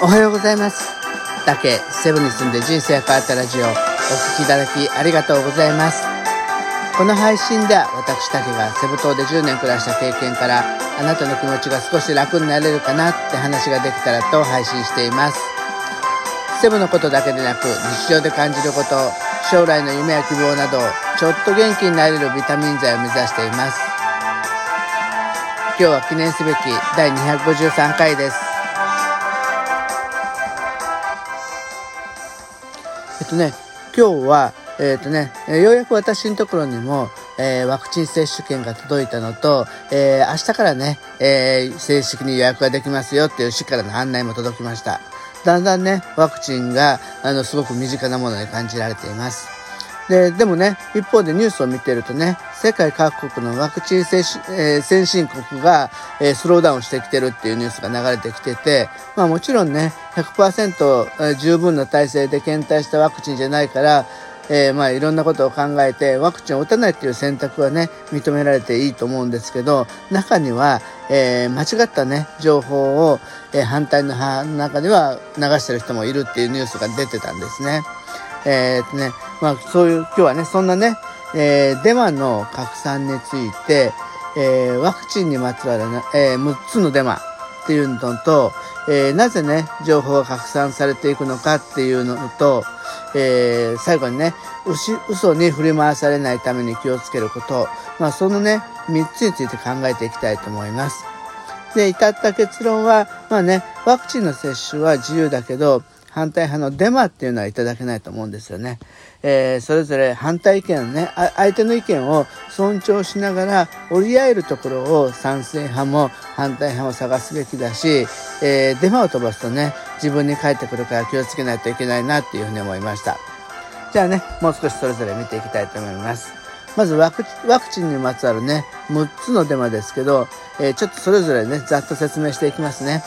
おはようございます。竹セブンに住んで人生が変わったラジオお聴きいただきありがとうございます。この配信では私竹がセブ島で10年暮らした経験からあなたの気持ちが少し楽になれるかなって話ができたらと配信しています。セブのことだけでなく日常で感じること、将来の夢や希望などちょっと元気になれるビタミン剤を目指しています。今日は記念すべき第253回です。とね、今日は、えっとね、ようやく私のところにも、えー、ワクチン接種券が届いたのと、えー、明日からね、え、正式に予約ができますよっていう市からの案内も届きました。だんだんね、ワクチンが、あの、すごく身近なものに感じられています。で、でもね、一方でニュースを見てるとね、世界各国のワクチン接種、えー、先進国が、えー、スローダウンしてきてるっていうニュースが流れてきてて、まあもちろんね、100%、十分な体制で検体したワクチンじゃないから、えー、まあいろんなことを考えてワクチンを打たないっていう選択はね認められていいと思うんですけど中には、えー、間違ったね情報を、えー、反対の派の中では流してる人もいるっていうニュースが出てたんですね。えー、ね、まあそういう今日はねそんなね、えー、デマの拡散について、えー、ワクチンにまつわる、ね、えー、6つのデマっていうのと、えー、なぜね情報が拡散されていくのかっていうのと、えー、最後にね嘘に振り回されないために気をつけること、まあ、そのね3つについて考えていきたいと思います。で至った結論は、まあね、ワクチンの接種は自由だけど反対派のデマっていうのはいただけないと思うんですよね。えー、それぞれ反対意見ね、相手の意見を尊重しながら折り合えるところを賛成派も反対派も探すべきだし、えー、デマを飛ばすとね、自分に返ってくるから気をつけないといけないなっていうふうに思いました。じゃあね、もう少しそれぞれ見ていきたいと思います。まずワクチンにまつわるね、6つのデマですけど、えー、ちょっとそれぞれね、ざっと説明していきますね。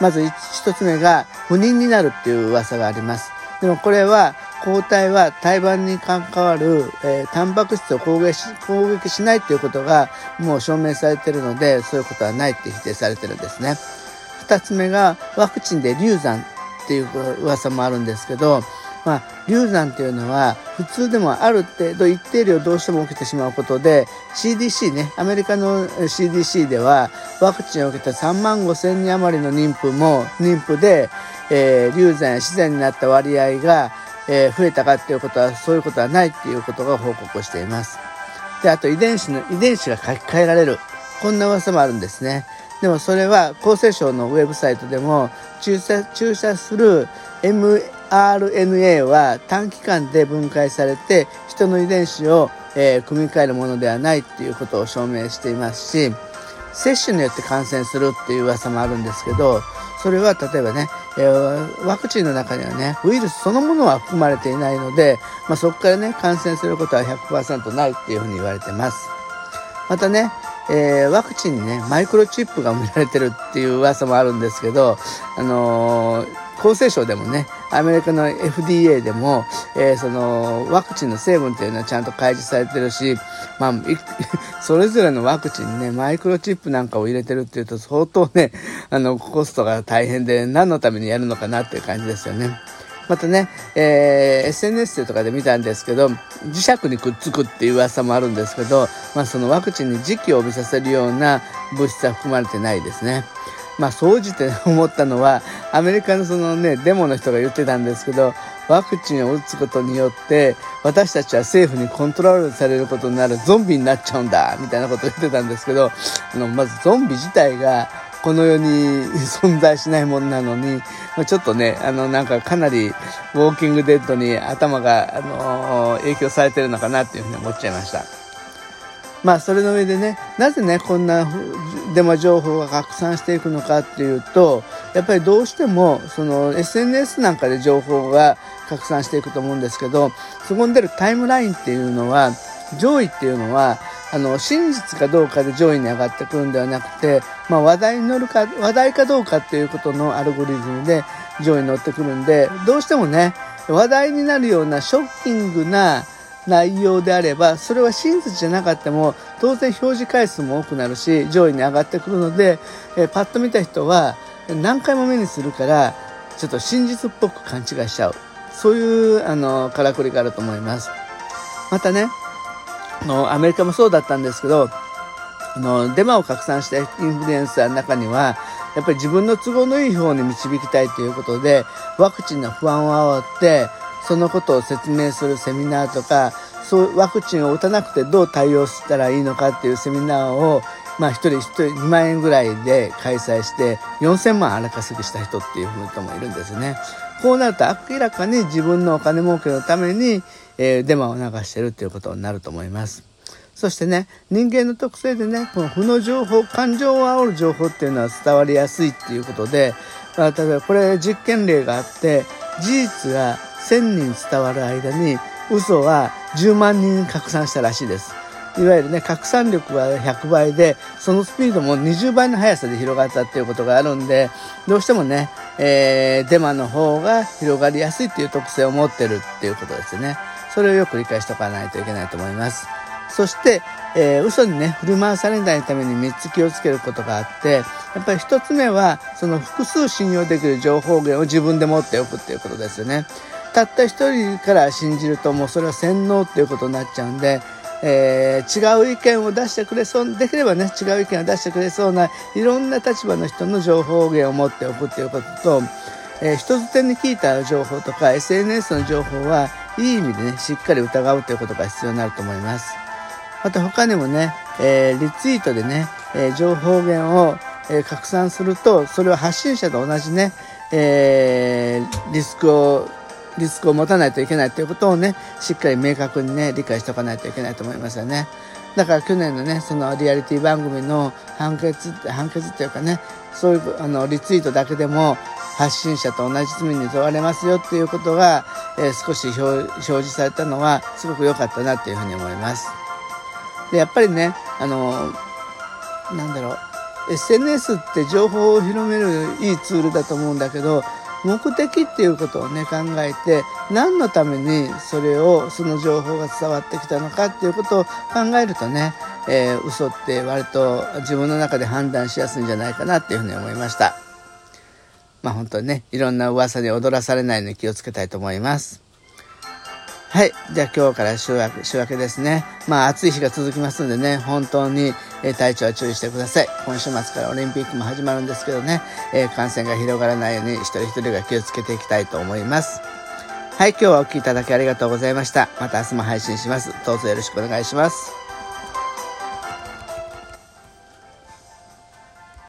まず1つ目が不妊になるっていう噂があります。でもこれは抗体は胎盤に関わる、えー、タンパク質を攻撃し攻撃しないということがもう証明されているのでそういうことはないって否定されてるんですね。2つ目がワクチンで流産っていう噂もあるんですけど、まあ、流産っていうのは普通でもある程度一定量どうしても起きてしまうことで CDC ねアメリカの CDC ではワクチンを受けた3万5千人余りの妊婦も妊婦で、えー、流産や自然になった割合が、えー、増えたかっていうことはそういうことはないっていうことが報告をしています。であと遺伝子の遺伝子が書き換えられるこんな噂もあるんですね。でもそれは厚生省のウェブサイトでも注射注射する m RNA は短期間で分解されて人の遺伝子を、えー、組み換えるものではないっていうことを証明していますし接種によって感染するっていう噂もあるんですけどそれは例えばね、えー、ワクチンの中にはねウイルスそのものは含まれていないので、まあ、そこからね感染することは100%ないっていうふうに言われてます。またねえー、ワクチンにね、マイクロチップが埋められてるっていう噂もあるんですけど、あのー、厚生省でもね、アメリカの FDA でも、えー、その、ワクチンの成分っていうのはちゃんと開示されてるし、まあ、それぞれのワクチンにね、マイクロチップなんかを入れてるっていうと相当ね、あの、コストが大変で何のためにやるのかなっていう感じですよね。またね、えー、SNS とかで見たんですけど、磁石にくっつくっていう噂もあるんですけど、まあ、そのワクチンに時期を帯びさせるような物質は含まれてないですね。まあ、総じて思ったのは、アメリカのそのね、デモの人が言ってたんですけど、ワクチンを打つことによって、私たちは政府にコントロールされることになるゾンビになっちゃうんだ、みたいなことを言ってたんですけど、あの、まずゾンビ自体が、この世に 存在しないものなのに、ま、ちょっとね、あの、なんかかなり、ウォーキングデッドに頭が、あのー、影響されてるのかなっていうふうに思っちゃいました。まあ、それの上でね、なぜね、こんなデマ情報が拡散していくのかっていうと、やっぱりどうしても、その SNS なんかで情報が拡散していくと思うんですけど、そこに出るタイムラインっていうのは、上位っていうのは、あの真実かどうかで上位に上がってくるんではなくて、まあ、話題に乗るか話題かどうかっていうことのアルゴリズムで上位に乗ってくるんでどうしてもね話題になるようなショッキングな内容であればそれは真実じゃなかったも当然表示回数も多くなるし上位に上がってくるので、えパッと見た人は何回も目にするからちょっと真実っぽく勘違いしちゃう。そういうあのからくりがあると思います。またね、のアメリカもそうだったんですけど、あのデマを拡散したインフルエンサーの中には、やっぱり自分の都合のいい方に導きたいということで、ワクチンの不安を煽って、そのことを説明するセミナーとか、そうワクチンを打たなくてどう対応したらいいのかっていうセミナーを、まあ一人一人2万円ぐらいで開催して4000万荒稼ぎした人っていう人もいるんですね。こうなると明らかに自分のお金儲けのために、えー、デマを流してるっていうことになると思います。そしてね、人間の特性でね、この負の情報、感情を煽る情報っていうのは伝わりやすいっていうことで、まあ、例えばこれ実験例があって、事実が1000人伝わる間に、嘘は10万人拡散したらしいです。いわゆるね、拡散力は100倍で、そのスピードも20倍の速さで広がったっていうことがあるんで、どうしてもね、えー、デマの方が広がりやすいっていう特性を持ってるっていうことですね。それをよく理解しておかないといけないと思います。そして、えー、嘘にね、振り回されないために3つ気をつけることがあって、やっぱり1つ目は、その複数信用できる情報源を自分で持っておくっていうことですよね。たった1人から信じるともうそれは洗脳っていうことになっちゃうんで、えー、違う意見を出してくれそうできればね違う意見を出してくれそうないろんな立場の人の情報源を持っておくっていうことと、えー、人づてに聞いた情報とか SNS の情報はいい意味でねしっかり疑うということが必要になると思います。また他にもね、えー、リツイートでね、え情報源を、え拡散するとそれは発信者と同じね、えリスクをリスクを持たないといけないということをね、しっかり明確にね、理解しておかないといけないと思いますよね。だから去年のね、そのリアリティ番組の判決、判決っていうかね、そういう、あの、リツイートだけでも、発信者と同じ罪に問われますよっていうことが、えー、少し表示されたのは、すごく良かったなっていうふうに思います。で、やっぱりね、あの、なんだろう、SNS って情報を広めるいいツールだと思うんだけど、目的っていうことをね考えて何のためにそれをその情報が伝わってきたのかっていうことを考えるとね、えー、嘘って割と自分の中で判断しやすいんじゃないかなっていうふうに思いましたまあ本当にねいろんな噂に踊らされないように気をつけたいと思いますはい。じゃあ今日から週明け、週明けですね。まあ暑い日が続きますんでね、本当に、え体調は注意してください。今週末からオリンピックも始まるんですけどね、え感染が広がらないように一人一人が気をつけていきたいと思います。はい。今日はお聴きいただきありがとうございました。また明日も配信します。どうぞよろしくお願いします。